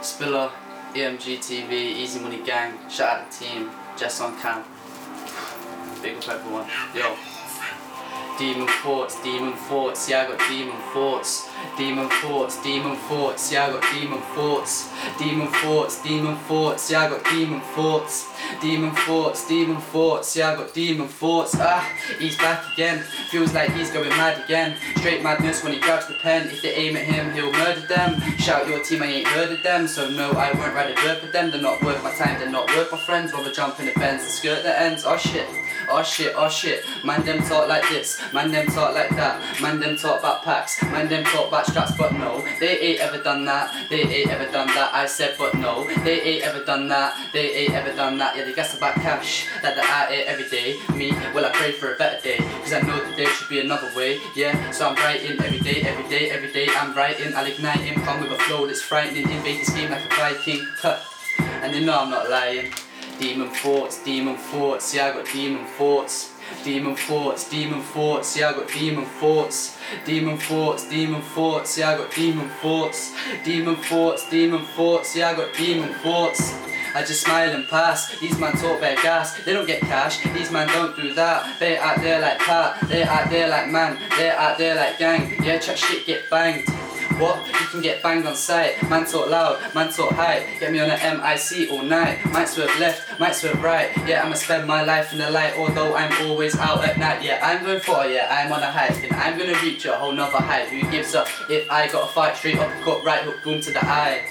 Spilla, EMG TV, Easy Money Gang, shout out the team, Jess on cam. Big up everyone. Yo. Demon thoughts, demon thoughts, yeah I got demon thoughts. Demon thoughts, demon thoughts, yeah I got demon thoughts. Demon thoughts, demon thoughts, yeah I got demon thoughts. Demon thoughts, demon thoughts, yeah I got demon thoughts. Ah, he's back again. Feels like he's going mad again. Straight madness when he grabs the pen. If they aim at him, he'll murder them. Shout your team, I ain't heard of them. So no, I won't ride a bird for them. They're not worth my time, they're not worth my friends. Rather jump in the fence and skirt the ends. Oh shit. Oh shit, oh shit, man them talk like this, man them talk like that, man them talk about packs, man them talk about straps, but no, they ain't ever done that, they ain't ever done that, I said but no, they ain't ever done that, they ain't ever done that, yeah they gas about cash, that they're out here every day, me, well I pray for a better day, cause I know that there should be another way, yeah, so I'm writing every day, every day, every day, I'm writing, I'll ignite him, come with a flow that's frightening, invade this game like a Viking, huh, and they know I'm not lying. Demon thoughts, demon thoughts, yeah I got demon thoughts. Demon thoughts, demon thoughts, yeah I got demon thoughts. Demon thoughts, demon thoughts, yeah I got demon thoughts. Demon thoughts, demon thoughts, yeah I got demon thoughts. I just smile and pass. These man talk their gas, they don't get cash. These man don't do that. They out there like Pat, they out there like man, they out there like gang. Yeah, chat shit get banged. What? You can get banged on sight. Man talk loud, man talk high. Get me on an MIC all night. Might swerve left, might swerve right. Yeah, I'ma spend my life in the light, although I'm always out at night. Yeah, I'm going for yeah, I'm on a hike. And I'm gonna reach a whole nother height. Who gives up if I got a fight straight up, cut right hook, boom to the eye.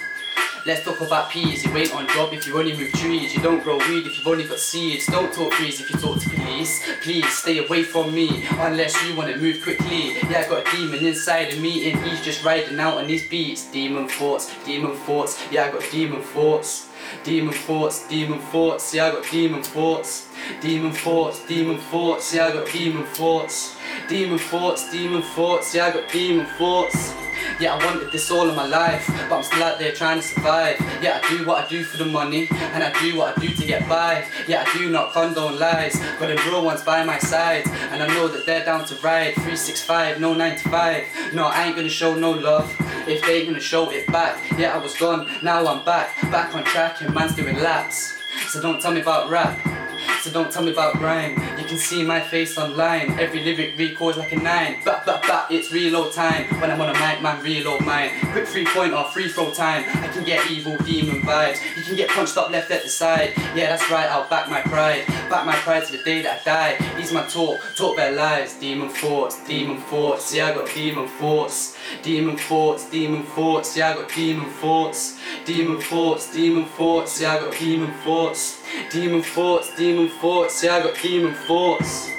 Let's talk about peas. You ain't on job if you only move trees. You don't grow weed if you've only got seeds. Don't talk trees if you talk to police. Please stay away from me unless you wanna move quickly. Yeah, I got a demon inside of me and he's just riding out on these beats. Demon thoughts, demon thoughts. Yeah, I got demon thoughts. Demon thoughts, demon thoughts. Yeah, I got demon thoughts. Demon thoughts, demon thoughts. Yeah, I got demon thoughts. Demon thoughts, demon thoughts. Yeah, I got demon thoughts. Yeah, I wanted this all of my life, but I'm still out there trying to survive. Yeah, I do what I do for the money, and I do what I do to get by. Yeah, I do not condone lies, but the real ones by my side, and I know that they're down to ride. 365, no 95. No, I ain't gonna show no love if they ain't gonna show it back. Yeah, I was gone, now I'm back, back on track, and man's doing laps. So don't tell me about rap. So don't tell me about grime. Can see my face online. Every lyric records like a nine. But but but it's reload time. When I'm on a mic, man, reload mine. Quick three pointer, free throw time. I can get evil demon vibes. You can get punched up left at the side. Yeah, that's right, I'll back my pride. Back my pride to the day that I die. He's my talk, talk their lives. Demon thoughts, demon thoughts. Yeah, I got demon thoughts. Demon thoughts, demon thoughts. Yeah, I got demon thoughts. Demon thoughts, demon thoughts. Yeah, I got demon thoughts. Demon thoughts, demon thoughts. Yeah, I got demon thoughts.